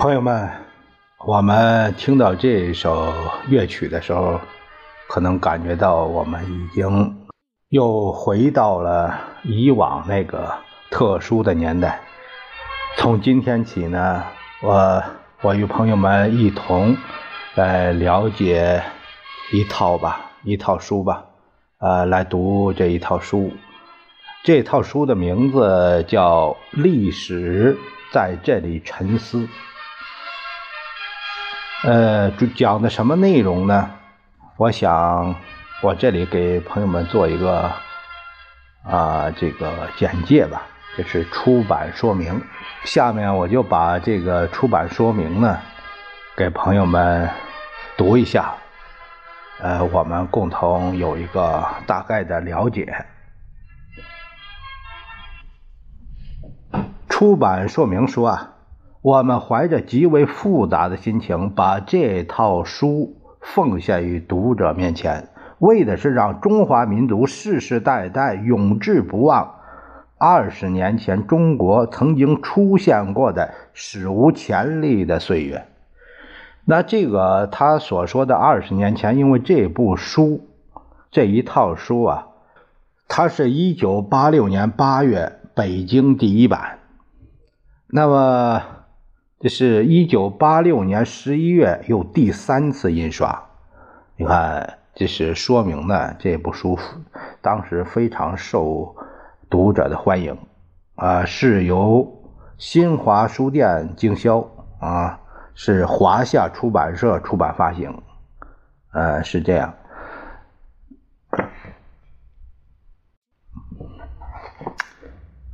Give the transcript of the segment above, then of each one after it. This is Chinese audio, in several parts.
朋友们，我们听到这首乐曲的时候，可能感觉到我们已经又回到了以往那个特殊的年代。从今天起呢，我我与朋友们一同来了解一套吧，一套书吧，呃，来读这一套书。这套书的名字叫《历史在这里沉思》。呃，讲的什么内容呢？我想，我这里给朋友们做一个啊，这个简介吧，就是出版说明。下面我就把这个出版说明呢，给朋友们读一下，呃，我们共同有一个大概的了解。出版说明说啊。我们怀着极为复杂的心情，把这套书奉献于读者面前，为的是让中华民族世世代代永志不忘二十年前中国曾经出现过的史无前例的岁月。那这个他所说的二十年前，因为这部书这一套书啊，它是一九八六年八月北京第一版，那么。这是一九八六年十一月又第三次印刷，你看，这是说明呢，这部书当时非常受读者的欢迎。啊，是由新华书店经销啊，是华夏出版社出版发行，呃，是这样，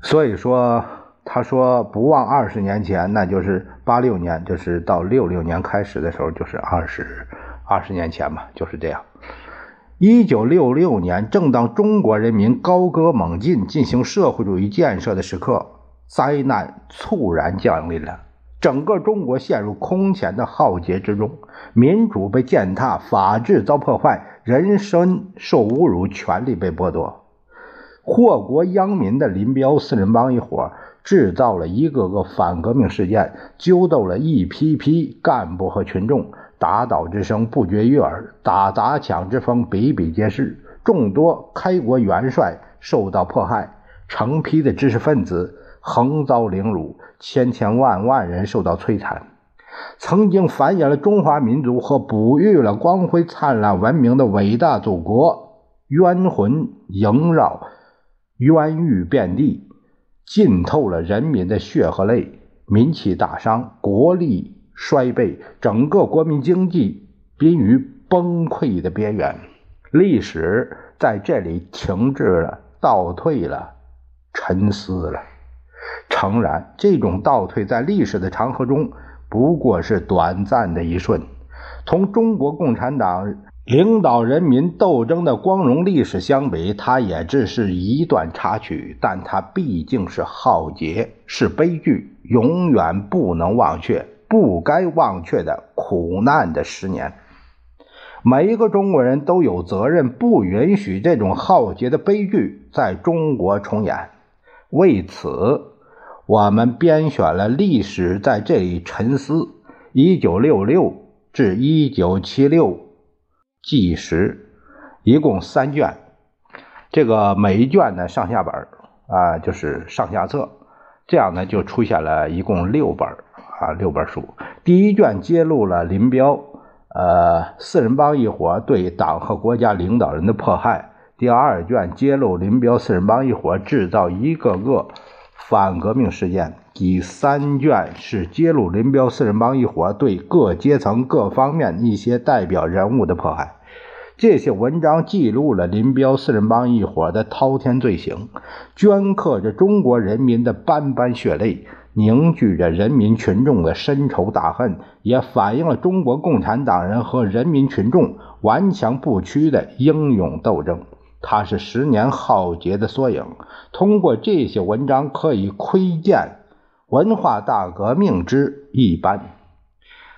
所以说。他说：“不忘二十年前，那就是八六年，就是到六六年开始的时候，就是二十二十年前嘛，就是这样。一九六六年，正当中国人民高歌猛进，进行社会主义建设的时刻，灾难猝然降临了，整个中国陷入空前的浩劫之中，民主被践踏，法治遭破坏，人身受侮辱，权利被剥夺。祸国殃民的林彪四人帮一伙。”制造了一个个反革命事件，揪斗了一批批干部和群众，打倒之声不绝于耳，打砸抢之风比比皆是。众多开国元帅受到迫害，成批的知识分子横遭凌辱，千千万万人受到摧残。曾经繁衍了中华民族和哺育了光辉灿烂文明的伟大祖国，冤魂萦绕，冤狱遍地。浸透了人民的血和泪，民气大伤，国力衰败，整个国民经济濒于崩溃的边缘。历史在这里停滞了，倒退了，沉思了。诚然，这种倒退在历史的长河中不过是短暂的一瞬，同中国共产党。领导人民斗争的光荣历史相比，它也只是一段插曲，但它毕竟是浩劫，是悲剧，永远不能忘却、不该忘却的苦难的十年。每一个中国人都有责任，不允许这种浩劫的悲剧在中国重演。为此，我们编选了历史在这里沉思：一九六六至一九七六。纪实一共三卷，这个每一卷呢上下本啊，就是上下册，这样呢就出现了一共六本啊，六本书。第一卷揭露了林彪呃四人帮一伙对党和国家领导人的迫害，第二卷揭露林彪四人帮一伙制造一个个反革命事件。第三卷是揭露林彪四人帮一伙对各阶层、各方面一些代表人物的迫害。这些文章记录了林彪四人帮一伙的滔天罪行，镌刻着中国人民的斑斑血泪，凝聚着人民群众的深仇大恨，也反映了中国共产党人和人民群众顽强不屈的英勇斗争。它是十年浩劫的缩影。通过这些文章，可以窥见。文化大革命之一般，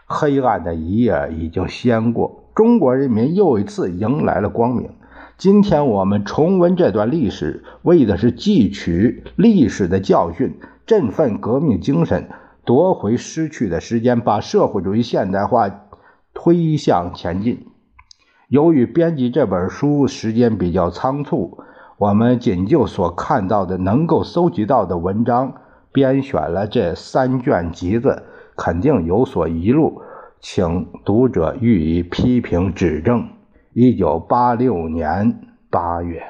黑暗的一页已经掀过，中国人民又一次迎来了光明。今天我们重温这段历史，为的是汲取历史的教训，振奋革命精神，夺回失去的时间，把社会主义现代化推向前进。由于编辑这本书时间比较仓促，我们仅就所看到的、能够搜集到的文章，编选了这三卷集子，肯定有所遗漏，请读者予以批评指正。一九八六年八月。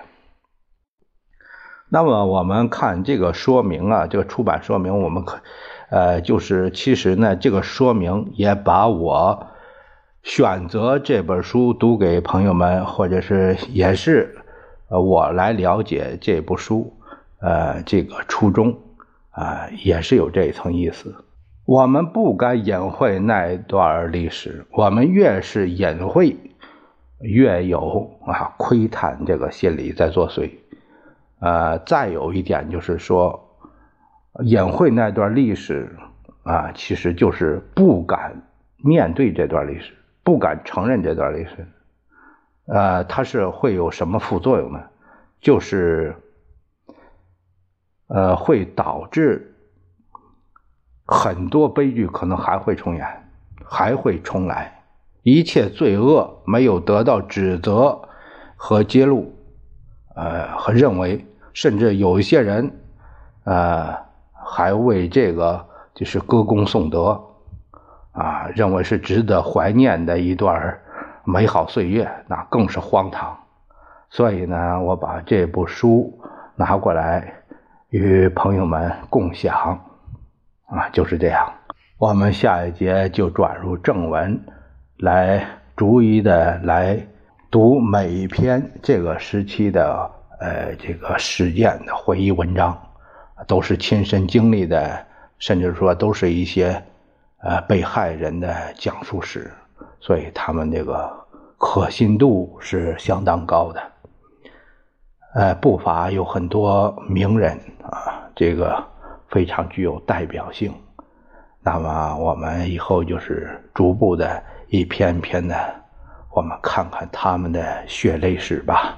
那么我们看这个说明啊，这个出版说明，我们可，呃，就是其实呢，这个说明也把我选择这本书读给朋友们，或者是也是呃我来了解这部书，呃，这个初衷啊，也是有这一层意思。我们不该隐晦那段历史，我们越是隐晦，越有啊窥探这个心理在作祟。呃，再有一点就是说，隐晦那段历史啊，其实就是不敢面对这段历史，不敢承认这段历史。呃，它是会有什么副作用呢？就是呃，会导致很多悲剧可能还会重演，还会重来。一切罪恶没有得到指责和揭露。呃，和认为，甚至有一些人，呃，还为这个就是歌功颂德，啊，认为是值得怀念的一段美好岁月，那更是荒唐。所以呢，我把这部书拿过来与朋友们共享，啊，就是这样。我们下一节就转入正文，来逐一的来。读每一篇这个时期的呃这个事件的回忆文章，都是亲身经历的，甚至说都是一些呃被害人的讲述史，所以他们这个可信度是相当高的。呃，不乏有很多名人啊，这个非常具有代表性。那么我们以后就是逐步的一篇篇的。我们看看他们的血泪史吧。